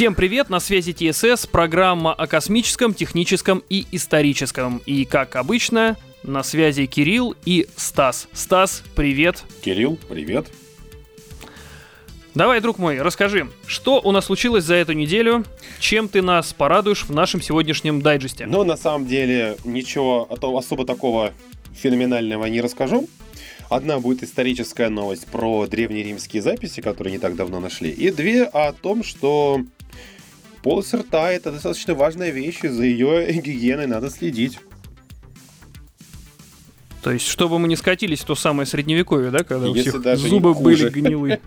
Всем привет, на связи ТСС, программа о космическом, техническом и историческом. И, как обычно, на связи Кирилл и Стас. Стас, привет. Кирилл, привет. Давай, друг мой, расскажи, что у нас случилось за эту неделю, чем ты нас порадуешь в нашем сегодняшнем дайджесте? Ну, на самом деле, ничего особо такого феноменального не расскажу. Одна будет историческая новость про древнеримские записи, которые не так давно нашли, и две о том, что полость рта — это достаточно важная вещь, и за ее гигиеной надо следить. То есть, чтобы мы не скатились в то самое средневековье, да, когда Если у всех зубы были гнилые.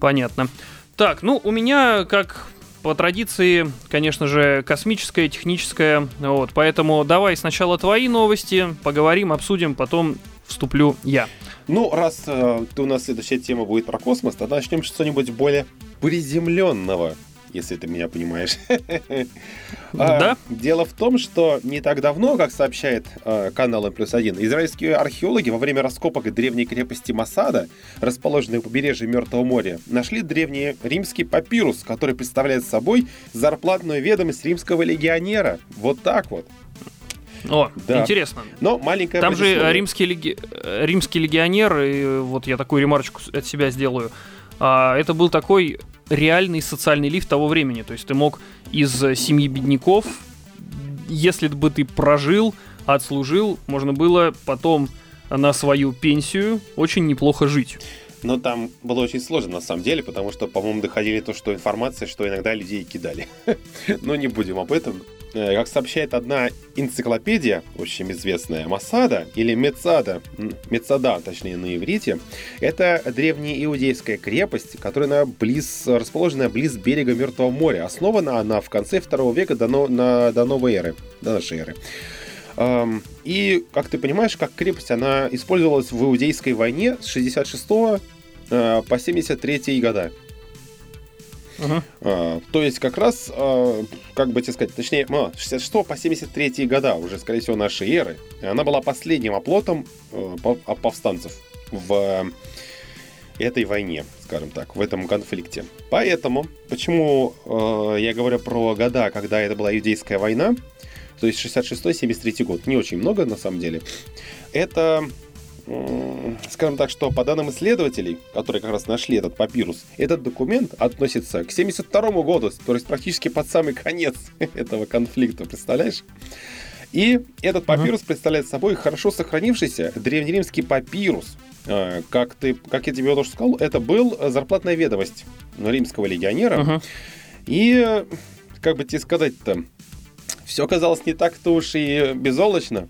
Понятно. Так, ну, у меня, как по традиции, конечно же, космическая, техническая. Вот, поэтому давай сначала твои новости, поговорим, обсудим, потом вступлю я. Ну, раз э, у нас следующая тема будет про космос, тогда начнем с что-нибудь более приземленного если ты меня понимаешь. А, да? Дело в том, что не так давно, как сообщает а, канал М плюс один, израильские археологи во время раскопок древней крепости Масада, расположенной у побережья Мертвого моря, нашли древний римский папирус, который представляет собой зарплатную ведомость римского легионера. Вот так вот. О, да. интересно. Но маленькая Там же римский, леги... римский легионер, и вот я такую ремарочку от себя сделаю. А, это был такой реальный социальный лифт того времени. То есть ты мог из семьи бедняков, если бы ты прожил, отслужил, можно было потом на свою пенсию очень неплохо жить. Но там было очень сложно на самом деле, потому что, по-моему, доходили то, что информация, что иногда людей кидали. Но не будем об этом. Э, как сообщает одна энциклопедия, очень известная, Масада или Мецада, Мецада, точнее на иврите, это древняя иудейская крепость, которая близ, расположена близ берега Мертвого моря. Основана она в конце второго века до, на, до новой эры, до нашей эры. И, как ты понимаешь, как крепость, она использовалась в Иудейской войне с 66 э, по 73 года. Uh-huh. А, то есть как раз, а, как бы тебе сказать, точнее, а, 66 по 73 года, уже, скорее всего, нашей эры, она была последним оплотом а, повстанцев в этой войне, скажем так, в этом конфликте. Поэтому, почему э, я говорю про года, когда это была иудейская война, то есть 66-73 год, не очень много на самом деле, это скажем так, что по данным исследователей, которые как раз нашли этот папирус, этот документ относится к 72 году, то есть практически под самый конец этого конфликта, представляешь? И этот папирус uh-huh. представляет собой хорошо сохранившийся древнеримский папирус. А, как, ты, как я тебе уже сказал, это был зарплатная ведомость римского легионера. Uh-huh. И, как бы тебе сказать-то, все казалось не так-то уж и безолочно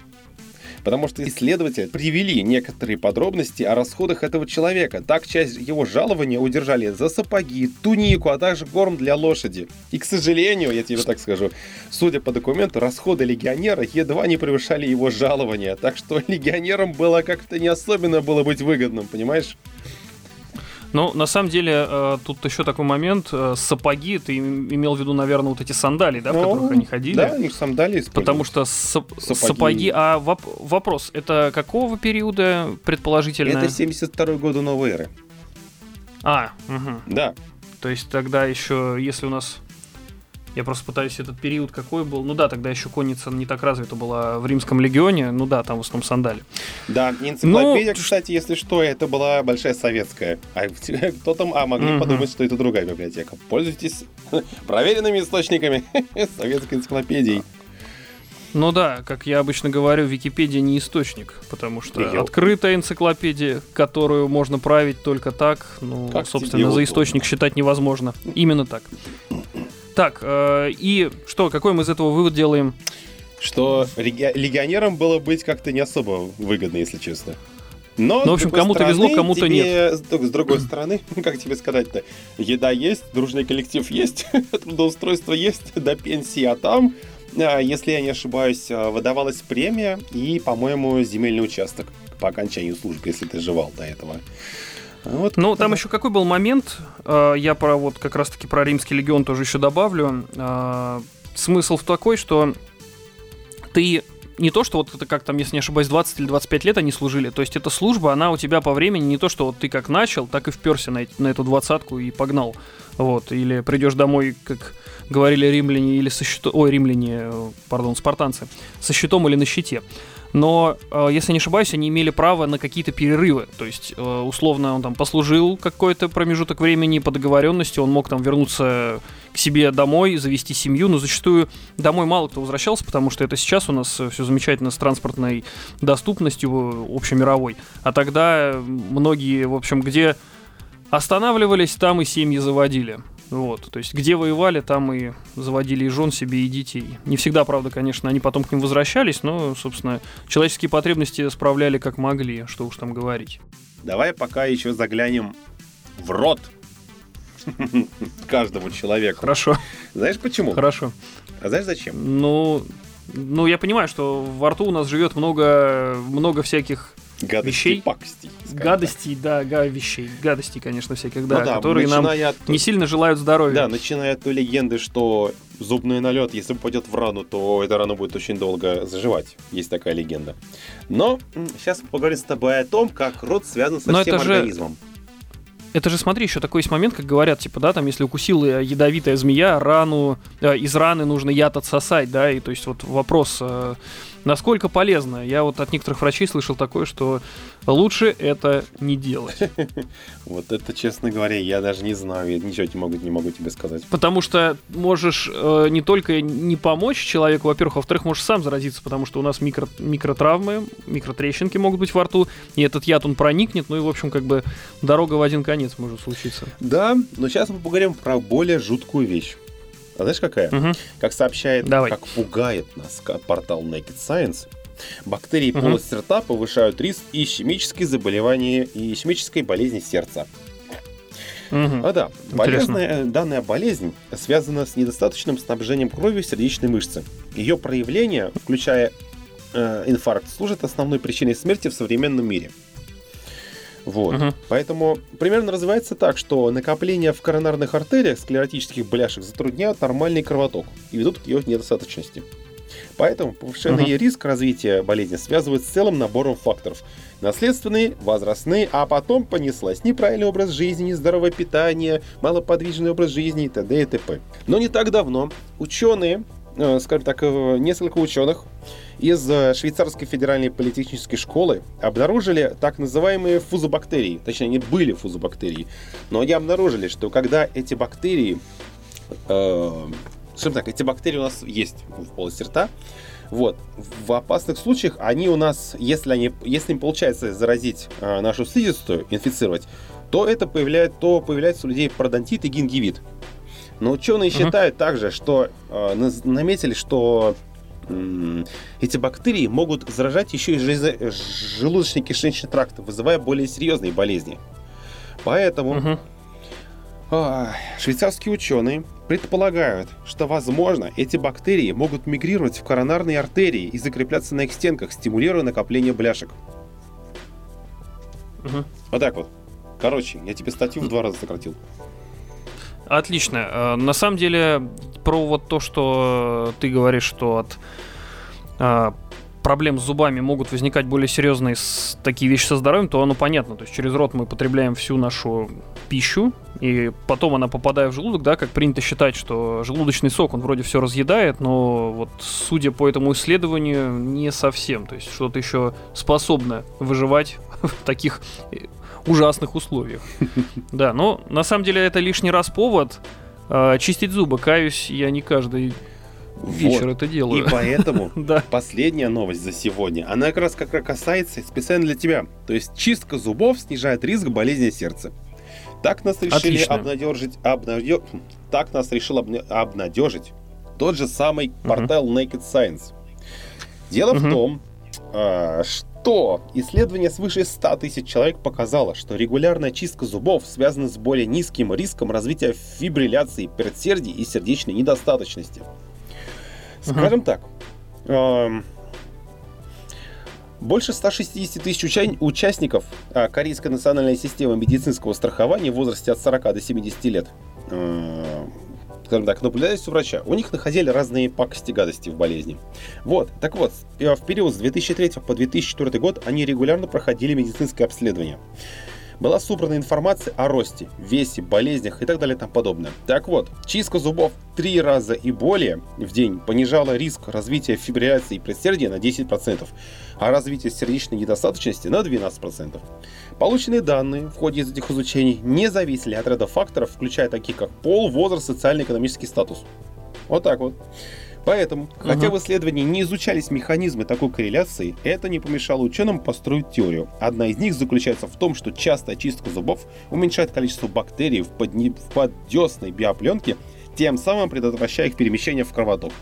потому что исследователи привели некоторые подробности о расходах этого человека. Так часть его жалования удержали за сапоги, тунику, а также корм для лошади. И, к сожалению, я тебе так скажу, судя по документу, расходы легионера едва не превышали его жалования, так что легионерам было как-то не особенно было быть выгодным, понимаешь? Ну, на самом деле, э, тут еще такой момент. Э, сапоги, ты имел в виду, наверное, вот эти сандалии, да, в ну, которых они ходили? Да, у них сандалии Потому что сап- сапоги. сапоги... А воп- вопрос, это какого периода предположительно? Это 72 год до новой эры. А, угу. Да. То есть тогда еще, если у нас я просто пытаюсь этот период какой был. Ну да, тогда еще конница не так развита была в римском легионе. Ну да, там в основном сандали. Да, энциклопедия, ну, кстати, если что, это была большая советская. А кто там, а могли угу. подумать, что это другая библиотека. Пользуйтесь проверенными источниками советской энциклопедией. Ну да, как я обычно говорю, Википедия не источник, потому что Ее. открытая энциклопедия, которую можно править только так, ну, как собственно, за источник считать невозможно. Именно так. Так, э, и что, какой мы из этого вывод делаем? Что легионерам было быть как-то не особо выгодно, если честно. Но, ну, в общем, кому-то везло, кому-то нет. С другой стороны, как тебе сказать-то, еда есть, дружный коллектив есть, трудоустройство есть, до пенсии, а там, а, если я не ошибаюсь, а, выдавалась премия и, по-моему, земельный участок по окончанию службы, если ты жевал до этого. Вот ну, там еще какой был момент, э, я про вот как раз-таки про Римский легион тоже еще добавлю. Э, смысл в такой, что ты не то, что вот это как там, если не ошибаюсь, 20 или 25 лет они служили. То есть эта служба, она у тебя по времени не то, что вот ты как начал, так и вперся на, на эту двадцатку и погнал. Вот. Или придешь домой, как говорили римляне, или со счетом... Ой, римляне, пардон, спартанцы. Со щитом или на щите но, э, если не ошибаюсь, они имели право на какие-то перерывы. То есть, э, условно, он там послужил какой-то промежуток времени по договоренности, он мог там вернуться к себе домой, завести семью, но зачастую домой мало кто возвращался, потому что это сейчас у нас все замечательно с транспортной доступностью общемировой. А тогда многие, в общем, где останавливались, там и семьи заводили. Вот, то есть где воевали, там и заводили и жен себе, и детей. Не всегда, правда, конечно, они потом к ним возвращались, но, собственно, человеческие потребности справляли как могли, что уж там говорить. Давай пока еще заглянем в рот каждому человеку. Хорошо. Знаешь почему? Хорошо. А знаешь зачем? Ну, ну, я понимаю, что во рту у нас живет много, много всяких Гадостей, вещей. пакостей. Гадостей, да, га вещей. Гадостей, конечно, всяких, да, Ну да, которые нам от- не сильно желают здоровья. Да, начиная от той легенды, что зубной налет, если попадет в рану, то эта рана будет очень долго заживать. Есть такая легенда. Но сейчас поговорим с тобой о том, как рот связан со Но всем это же- организмом. Это же, смотри, еще такой есть момент, как говорят, типа, да, там, если укусила ядовитая змея, рану, э, из раны нужно яд отсосать, да, и то есть вот вопрос, э, насколько полезно. Я вот от некоторых врачей слышал такое, что лучше это не делать. Вот это, честно говоря, я даже не знаю, я ничего не могу, не могу тебе сказать. Потому что можешь э, не только не помочь человеку, во-первых, а во-вторых, можешь сам заразиться, потому что у нас микро, микротравмы, микротрещинки могут быть во рту, и этот яд, он проникнет, ну и, в общем, как бы дорога в один конец может случиться. Да, но сейчас мы поговорим про более жуткую вещь. А знаешь, какая? Мгм. Как сообщает, Давай. как пугает нас портал Naked Science, бактерии Мгм. полости рта повышают риск ишемической заболевания и ишемической болезни сердца. Мгм. А да, Интересно. болезненная, данная болезнь связана с недостаточным снабжением крови сердечной мышцы. Ее проявление, включая э, инфаркт, служит основной причиной смерти в современном мире. Вот. Мгм. Поэтому примерно развивается так, что накопление в коронарных артериях склеротических бляшек затрудняют нормальный кровоток и ведут к ее недостаточности. Поэтому повышенный Мгм. риск развития болезни связывают с целым набором факторов. Наследственные, возрастные, а потом понеслась неправильный образ жизни, нездоровое питание, малоподвижный образ жизни и т.д. и т.п. Но не так давно ученые, скажем так, э, несколько ученых из э, швейцарской федеральной политехнической школы обнаружили так называемые фузобактерии. Точнее, они были фузобактерии. Но они обнаружили, что когда эти бактерии... э, скажем так, эти бактерии у нас есть в полости рта. Вот. В опасных случаях они у нас, если, они, если им получается заразить э, нашу слизистую, инфицировать, то это появляет, то появляется у людей пародонтит и гингивит. Но ученые Мгм. считают также, что э, наметили, что м, эти бактерии могут заражать еще и желудочно-кишечный тракт, вызывая более серьезные болезни. Поэтому Мгм. а, Швейцарские ученые предполагают, что, возможно, эти бактерии могут мигрировать в коронарные артерии и закрепляться на их стенках, стимулируя накопление бляшек. Мгм. Вот так вот. Короче, я тебе статью в два раза сократил. Отлично. Э, На самом деле, про вот то, что ты говоришь, что от а, проблем с зубами могут возникать более серьезные такие вещи со здоровьем, то оно понятно. То есть через рот мы потребляем всю нашу пищу, и потом она попадая в желудок, да, как принято считать, что желудочный сок, он вроде все разъедает, но вот судя по этому исследованию, не совсем. То есть что-то еще способно выживать в таких э, ужасных условиях. Да, но на самом деле это лишний раз повод э, чистить зубы. Каюсь, я не каждый вечер Вот. это И делаю. поэтому Да. последняя новость за сегодня, она как раз как касается специально для тебя. То есть чистка зубов снижает риск болезни сердца. Так нас решили Отлично. обнадежить, обнадё- так нас решил обна- обнадежить тот же самый портал Naked Science. Дело в том, что исследование свыше 100 тысяч человек показало, что регулярная чистка зубов связана с более низким риском развития фибрилляции предсердий и сердечной недостаточности. Скажем так, эм, больше 160 тысяч уча- участников а, Корейской национальной системы медицинского страхования в возрасте от 40 до 70 лет. Э, скажем так, наблюдались у врача. У них находили разные пакости, гадости в болезни. Вот, так вот, в период с 2003 по 2004 год они регулярно проходили медицинское обследование была собрана информация о росте, весе, болезнях и так далее и тому подобное. Так вот, чистка зубов три раза и более в день понижала риск развития фибрилляции и предсердия на 10%, а развитие сердечной недостаточности на 12%. Полученные данные в ходе этих изучений не зависели от ряда факторов, включая такие как пол, возраст, социально-экономический статус. Вот так вот. Поэтому, uh-huh. хотя в исследовании не изучались механизмы такой корреляции, это не помешало ученым построить теорию. Одна из них заключается в том, что частая чистка зубов уменьшает количество бактерий в, подне... в поддесной биопленке, тем самым предотвращая их перемещение в кровоток.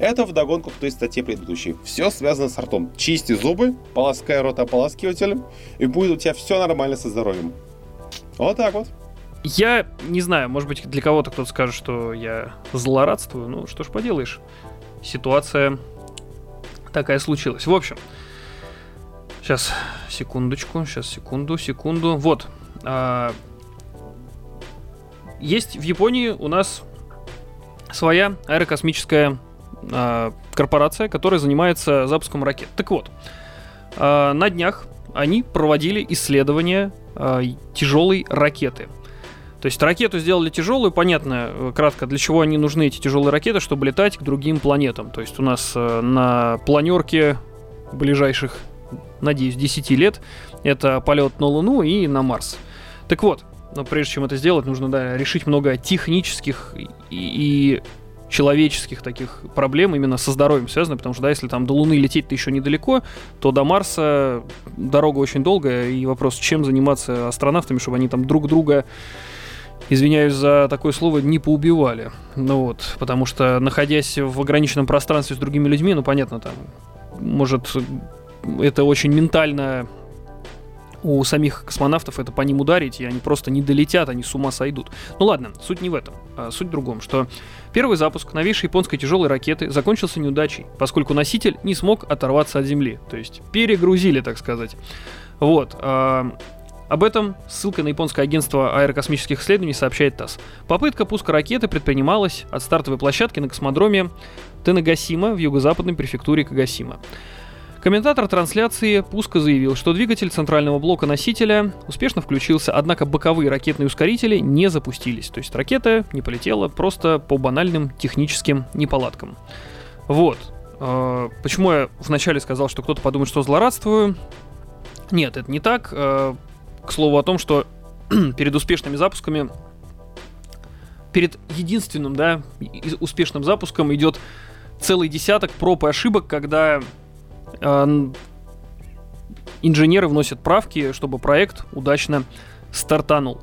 Это вдогонку к той статье предыдущей. Все связано с ртом. Чисти зубы, полоскай рот ополаскивателем, и будет у тебя все нормально со здоровьем. Вот так вот. Я не знаю, может быть, для кого-то кто-то скажет, что я злорадствую. Ну, что ж поделаешь. Ситуация такая случилась. В общем, сейчас, секундочку, сейчас, секунду, секунду. Вот. А, есть в Японии у нас своя аэрокосмическая а, корпорация, которая занимается запуском ракет. Так вот, а, на днях они проводили исследование а, тяжелой ракеты – то есть ракету сделали тяжелую, понятно, э, кратко, для чего они нужны, эти тяжелые ракеты, чтобы летать к другим планетам. То есть у нас э, на планерке ближайших, надеюсь, 10 лет это полет на Луну и на Марс. Так вот, но прежде чем это сделать, нужно да, решить много технических и, и человеческих таких проблем именно со здоровьем связано, потому что, да, если там до Луны лететь-то еще недалеко, то до Марса дорога очень долгая, и вопрос, чем заниматься астронавтами, чтобы они там друг друга извиняюсь за такое слово, не поубивали. Ну вот, потому что, находясь в ограниченном пространстве с другими людьми, ну, понятно, там, может, это очень ментально у самих космонавтов это по ним ударить, и они просто не долетят, они с ума сойдут. Ну ладно, суть не в этом. А суть в другом, что первый запуск новейшей японской тяжелой ракеты закончился неудачей, поскольку носитель не смог оторваться от Земли. То есть перегрузили, так сказать. Вот. А, об этом ссылка на японское агентство аэрокосмических исследований сообщает ТАСС. Попытка пуска ракеты предпринималась от стартовой площадки на космодроме Тенагасима в юго-западной префектуре Кагасима. Комментатор трансляции пуска заявил, что двигатель центрального блока носителя успешно включился, однако боковые ракетные ускорители не запустились. То есть ракета не полетела просто по банальным техническим неполадкам. Вот. Э, почему я вначале сказал, что кто-то подумает, что злорадствую? Нет, это не так. К слову о том, что перед успешными запусками, перед единственным, да, успешным запуском идет целый десяток проб и ошибок, когда э, инженеры вносят правки, чтобы проект удачно стартанул.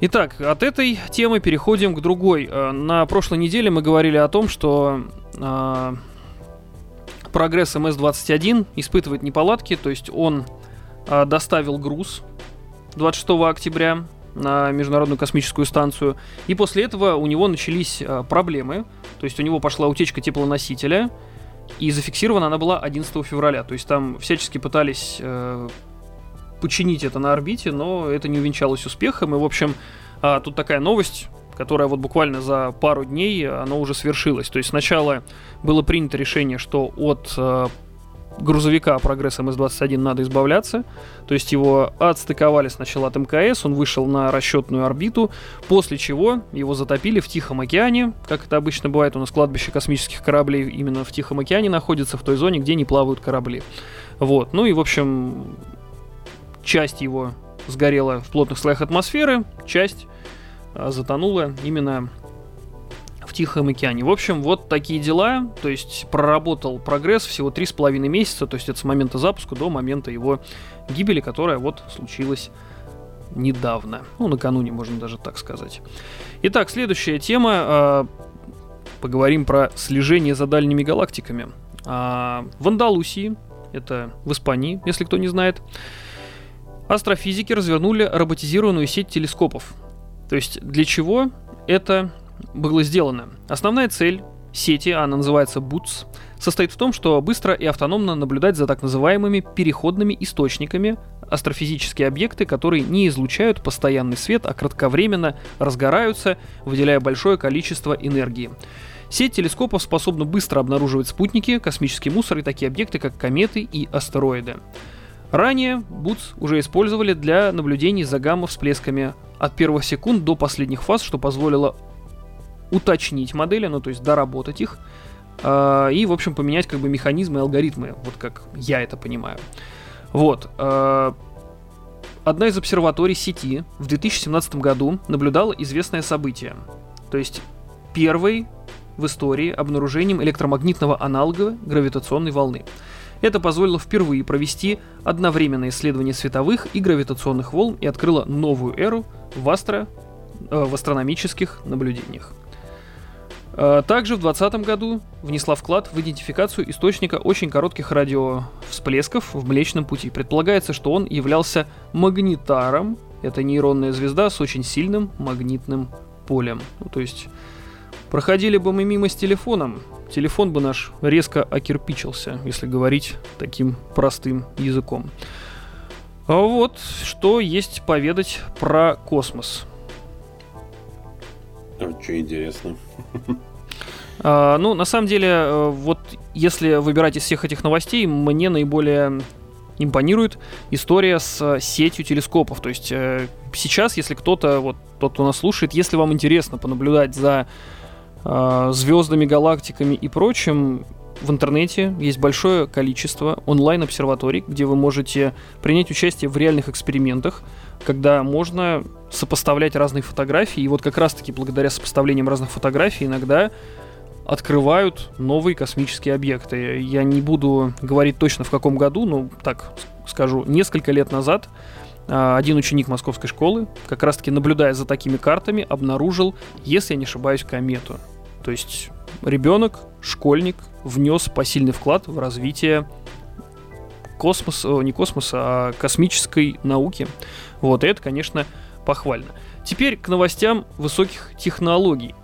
Итак, от этой темы переходим к другой. Э, на прошлой неделе мы говорили о том, что э, прогресс МС-21 испытывает неполадки, то есть он э, доставил груз 26 октября на Международную космическую станцию. И после этого у него начались э, проблемы. То есть у него пошла утечка теплоносителя. И зафиксирована она была 11 февраля. То есть там всячески пытались э, починить это на орбите, но это не увенчалось успехом. И, в общем, э, тут такая новость которая вот буквально за пару дней оно уже свершилось. То есть сначала было принято решение, что от э, грузовика прогресс МС-21 надо избавляться. То есть его отстыковали сначала от МКС, он вышел на расчетную орбиту, после чего его затопили в Тихом океане, как это обычно бывает, у нас кладбище космических кораблей именно в Тихом океане находится, в той зоне, где не плавают корабли. Вот, ну и в общем, часть его сгорела в плотных слоях атмосферы, часть а, затонула именно в Тихом океане. В общем, вот такие дела. То есть проработал прогресс всего три с половиной месяца, то есть это с момента запуска до момента его гибели, которая вот случилась недавно. Ну, накануне, можно даже так сказать. Итак, следующая тема. Э, поговорим про слежение за дальними галактиками. Э, в Андалусии, это в Испании, если кто не знает, астрофизики развернули роботизированную сеть телескопов. То есть для чего это было сделано. Основная цель сети, она называется BOOTS, состоит в том, что быстро и автономно наблюдать за так называемыми переходными источниками астрофизические объекты, которые не излучают постоянный свет, а кратковременно разгораются, выделяя большое количество энергии. Сеть телескопов способна быстро обнаруживать спутники, космический мусор и такие объекты, как кометы и астероиды. Ранее БУЦ уже использовали для наблюдений за гамма-всплесками от первых секунд до последних фаз, что позволило уточнить модели, ну то есть доработать их, э, и, в общем, поменять как бы механизмы и алгоритмы, вот как я это понимаю. Вот. Э, одна из обсерваторий сети в 2017 году наблюдала известное событие. То есть первый в истории обнаружением электромагнитного аналога гравитационной волны. Это позволило впервые провести одновременное исследование световых и гравитационных волн и открыло новую эру в, астро, э, в астрономических наблюдениях. Э, также в 2020 году внесла вклад в идентификацию источника очень коротких радиовсплесков в Млечном Пути. Предполагается, что он являлся магнитаром. Это нейронная звезда с очень сильным магнитным полем. Ну, то есть проходили бы мы мимо с телефоном, телефон бы наш резко окирпичился, если говорить таким простым языком. А вот что есть поведать про космос. Очень интересно. А, ну, на самом деле, э, вот если выбирать из всех этих новостей, мне наиболее импонирует история с сетью телескопов. То есть э, сейчас, если кто-то, вот тот, кто нас слушает, если вам интересно понаблюдать за э, звездами, галактиками и прочим, в интернете есть большое количество онлайн-обсерваторий, где вы можете принять участие в реальных экспериментах, когда можно сопоставлять разные фотографии. И вот как раз-таки благодаря сопоставлениям разных фотографий иногда открывают новые космические объекты. Я не буду говорить точно в каком году, но так скажу, несколько лет назад а, один ученик московской школы, как раз-таки наблюдая за такими картами, обнаружил, если я не ошибаюсь, комету. То есть ребенок, школьник, внес посильный вклад в развитие космоса, не космоса, а космической науки. Вот, и это, конечно, похвально. Теперь к новостям высоких технологий.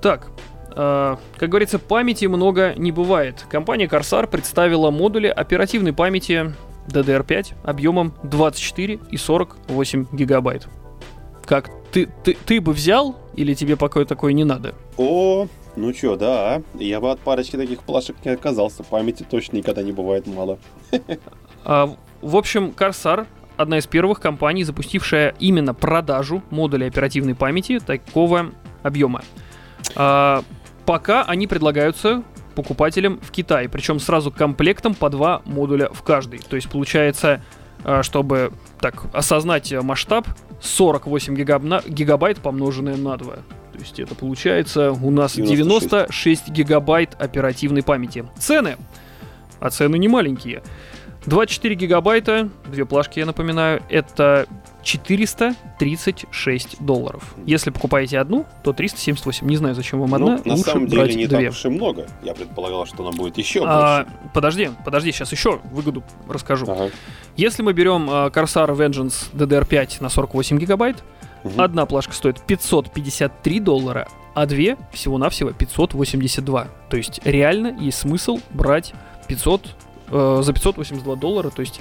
Так, э, как говорится, памяти много не бывает. Компания Corsair представила модули оперативной памяти DDR5 объемом 24 и 48 гигабайт. Как, ты, ты, ты бы взял или тебе пока такое не надо? О, ну чё, да, я бы от парочки таких плашек не оказался. Памяти точно никогда не бывает мало. А, в общем, Corsair одна из первых компаний, запустившая именно продажу модулей оперативной памяти такого объема. А, пока они предлагаются покупателям в Китае, причем сразу комплектом по два модуля в каждый. То есть получается, а, чтобы так осознать масштаб, 48 гигаб- гигабайт помноженное на 2. То есть это получается у нас 96, 96 гигабайт оперативной памяти. Цены. А цены не маленькие. 24 гигабайта, две плашки, я напоминаю, это 436 долларов. Если покупаете одну, то 378. Не знаю, зачем вам одна. Ну, на самом деле не две. так уж и много. Я предполагал, что она будет еще а, больше. Подожди, подожди, сейчас еще выгоду расскажу. Ага. Если мы берем uh, Corsair Vengeance DDR5 на 48 гигабайт, угу. одна плашка стоит 553 доллара, а две всего-навсего 582. То есть реально есть смысл брать 500 э, за 582 доллара, то есть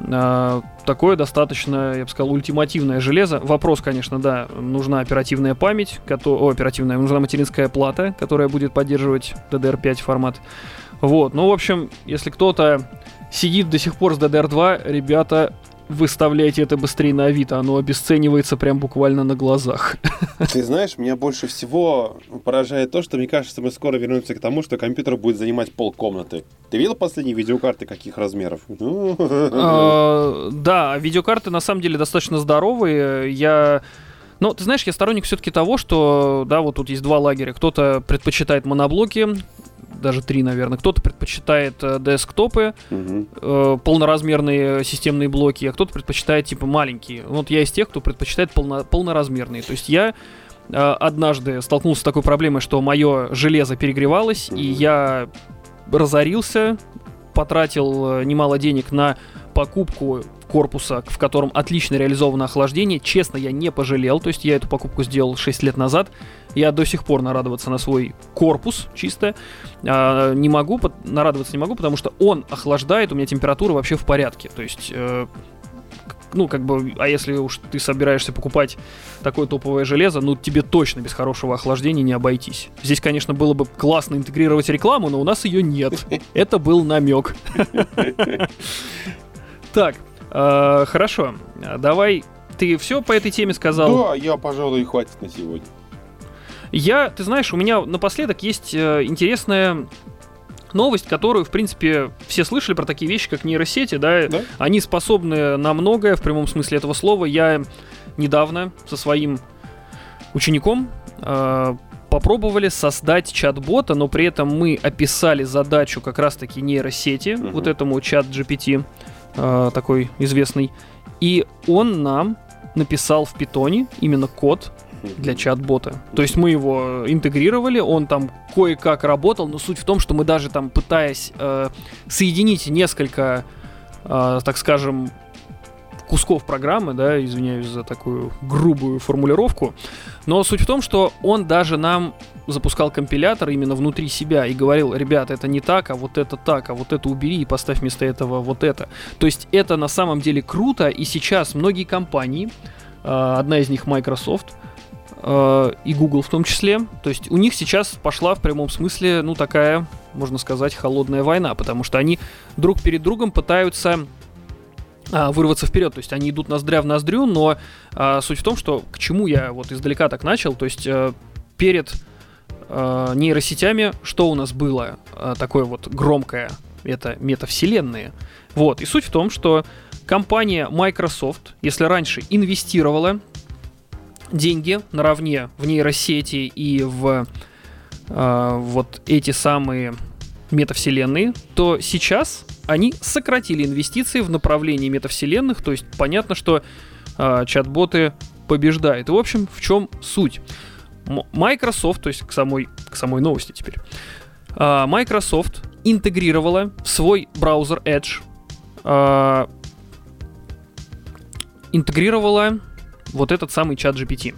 э, такое достаточно, я бы сказал, ультимативное железо. Вопрос, конечно, да, нужна оперативная память, кото- о, оперативная, нужна материнская плата, которая будет поддерживать DDR5 формат. Вот, ну, в общем, если кто-то сидит до сих пор с DDR2, ребята, выставляйте это быстрее на Авито, оно обесценивается прям буквально на глазах. Ты знаешь, меня больше всего поражает то, что мне кажется, мы скоро вернемся к тому, что компьютер будет занимать пол комнаты. Ты видел последние видеокарты каких размеров? А, да, видеокарты на самом деле достаточно здоровые. Я но ты знаешь, я сторонник все-таки того, что, да, вот тут есть два лагеря. Кто-то предпочитает моноблоки, даже три, наверное. Кто-то предпочитает э, десктопы, угу. э, полноразмерные системные блоки, а кто-то предпочитает типа маленькие. Вот я из тех, кто предпочитает полно, полноразмерные. То есть я э, однажды столкнулся с такой проблемой, что мое железо перегревалось, угу. и я разорился, потратил э, немало денег на покупку корпуса, в котором отлично реализовано охлаждение. Честно, я не пожалел. То есть я эту покупку сделал 6 лет назад. Я до сих пор нарадоваться на свой корпус чисто. А, не могу, нарадоваться не могу, потому что он охлаждает, у меня температура вообще в порядке. То есть э, ну, как бы, а если уж ты собираешься покупать такое топовое железо, ну, тебе точно без хорошего охлаждения не обойтись. Здесь, конечно, было бы классно интегрировать рекламу, но у нас ее нет. Это был намек. Так, э, хорошо. Давай, ты все по этой теме сказал? Да, я, пожалуй, хватит на сегодня. Я, ты знаешь, у меня напоследок есть э, интересная новость, которую, в принципе, все слышали про такие вещи, как нейросети, да? да? Они способны на многое, в прямом смысле этого слова. Я недавно со своим учеником э, попробовали создать чат-бота, но при этом мы описали задачу как раз-таки нейросети, угу. вот этому чат GPT, э, такой известный, и он нам написал в питоне именно код, для чат-бота. То есть мы его интегрировали, он там кое-как работал, но суть в том, что мы даже там пытаясь э, соединить несколько, э, так скажем, кусков программы, да, извиняюсь за такую грубую формулировку, но суть в том, что он даже нам запускал компилятор именно внутри себя и говорил, ребят, это не так, а вот это так, а вот это убери и поставь вместо этого вот это. То есть это на самом деле круто, и сейчас многие компании, э, одна из них Microsoft, э, и Google в том числе. То есть у них сейчас пошла в прямом смысле, ну, такая, можно сказать, холодная война, потому что они друг перед другом пытаются а, вырваться вперед. То есть они идут ноздря в ноздрю, но а, суть в том, что к чему я вот издалека так начал, то есть а, перед а, нейросетями что у нас было а, такое вот громкое? Это метавселенные. Вот. И суть в том, что компания Microsoft, если раньше инвестировала деньги наравне в нейросети и в э, вот эти самые метавселенные, то сейчас они сократили инвестиции в направлении метавселенных, то есть понятно, что э, чат-боты побеждают. В общем, в чем суть? Microsoft, то есть к самой, к самой новости теперь, э, Microsoft интегрировала в свой браузер Edge, э, интегрировала вот этот самый чат GPT.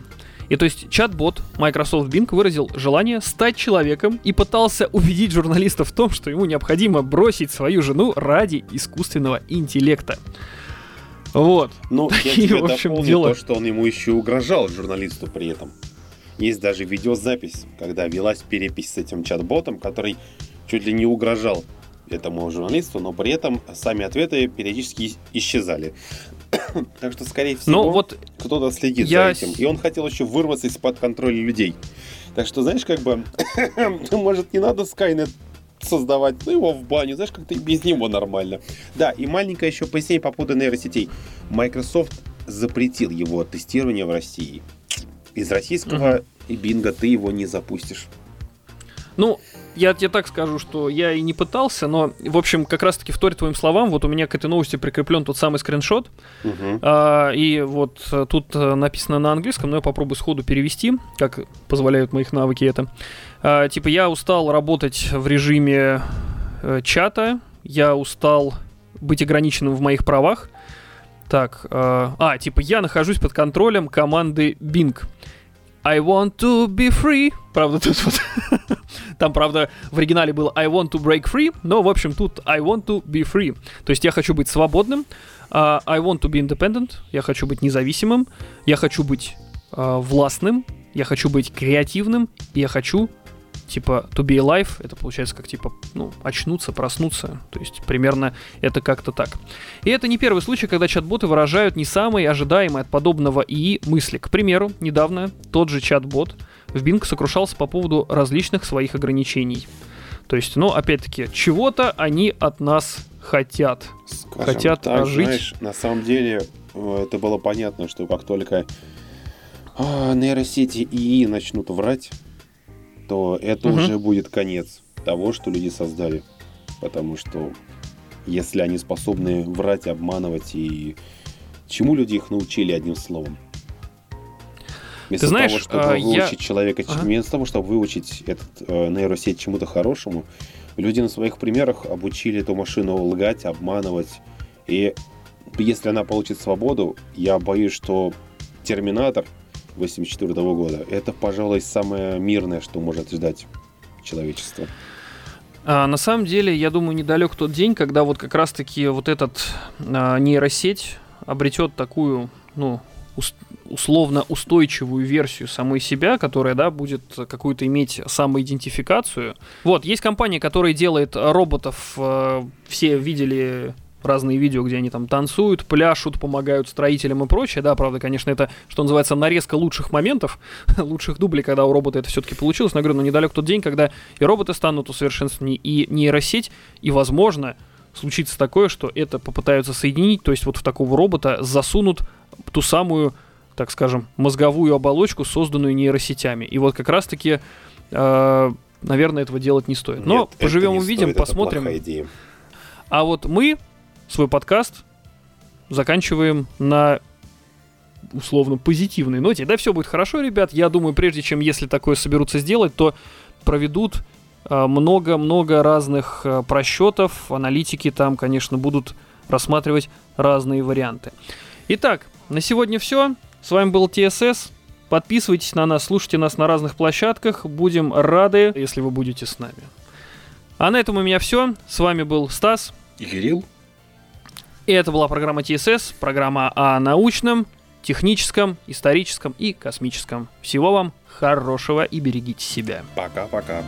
И то есть чат-бот Microsoft Bing выразил желание стать человеком и пытался убедить журналистов в том, что ему необходимо бросить свою жену ради искусственного интеллекта. Вот. Ну, Такие, я тебе в общем, дела. то, что он ему еще угрожал журналисту при этом. Есть даже видеозапись, когда велась перепись с этим чат-ботом, который чуть ли не угрожал этому журналисту, но при этом сами ответы периодически исчезали. так что, скорее всего, ну, вот кто-то следит я... за этим. И он хотел еще вырваться из-под контроля людей. Так что, знаешь, как бы, может, не надо Skynet создавать, ну его в баню, знаешь, как-то без него нормально. Да, и маленькое еще пояснение по поводу нейросетей. Microsoft запретил его тестирование в России. Из российского угу. и бинга ты его не запустишь. Ну, я тебе так скажу, что я и не пытался, но, в общем, как раз-таки вторит твоим словам, вот у меня к этой новости прикреплен тот самый скриншот, uh-huh. а, и вот э, тут э, написано на английском, но я попробую сходу перевести, как позволяют моих навыки это. А, типа, я устал работать в режиме э, чата, я устал быть ограниченным в моих правах, так, э, а, типа, я нахожусь под контролем команды Bing. I want to be free. Правда, тут вот... Там, правда, в оригинале было I want to break free, но, в общем, тут I want to be free. То есть я хочу быть свободным, uh, I want to be independent, я хочу быть независимым, я хочу быть uh, властным, я хочу быть креативным, я хочу типа to be alive, это получается как типа, ну, очнуться, проснуться. То есть примерно это как-то так. И это не первый случай, когда чат-боты выражают не самые ожидаемые от подобного ИИ мысли. К примеру, недавно тот же чат-бот в Bing сокрушался по поводу различных своих ограничений. То есть, ну, опять-таки, чего-то они от нас хотят. Скажем хотят так, жить. Знаешь, на самом деле, э, это было понятно, что как только а, нейросети ИИ начнут врать, то это угу. уже будет конец того, что люди создали. Потому что если они способны врать, обманывать и чему люди их научили одним словом? Вместо Ты знаешь, того, чтобы а, выучить я... человека, ага. вместо того, чтобы выучить этот э, нейросеть чему-то хорошему, люди на своих примерах обучили эту машину лгать, обманывать И если она получит свободу, я боюсь, что Терминатор 84 года это, пожалуй, самое мирное, что может ждать человечество. А, на самом деле, я думаю, недалек тот день, когда вот как раз-таки вот этот а, нейросеть обретет такую, ну, условно устойчивую версию самой себя, которая, да, будет какую-то иметь самоидентификацию. Вот, есть компания, которая делает роботов, э, все видели разные видео, где они там танцуют, пляшут, помогают строителям и прочее. Да, правда, конечно, это, что называется, нарезка лучших моментов, лучших дублей, когда у робота это все-таки получилось. Но я говорю, ну недалек тот день, когда и роботы станут усовершенствованнее, и нейросеть, и, возможно, случится такое, что это попытаются соединить, то есть вот в такого робота засунут ту самую так скажем, мозговую оболочку, созданную нейросетями. И вот как раз-таки, э, наверное, этого делать не стоит. Но Нет, поживем, не увидим, стоит, посмотрим. А вот мы свой подкаст заканчиваем на условно позитивной ноте. Да, все будет хорошо, ребят. Я думаю, прежде чем, если такое соберутся сделать, то проведут э, много-много разных э, просчетов. Аналитики там, конечно, будут рассматривать разные варианты. Итак, на сегодня все. С вами был ТСС. Подписывайтесь на нас, слушайте нас на разных площадках. Будем рады, если вы будете с нами. А на этом у меня все. С вами был Стас. И Кирилл. И это была программа ТСС, программа о научном, техническом, историческом и космическом. Всего вам хорошего и берегите себя. Пока-пока.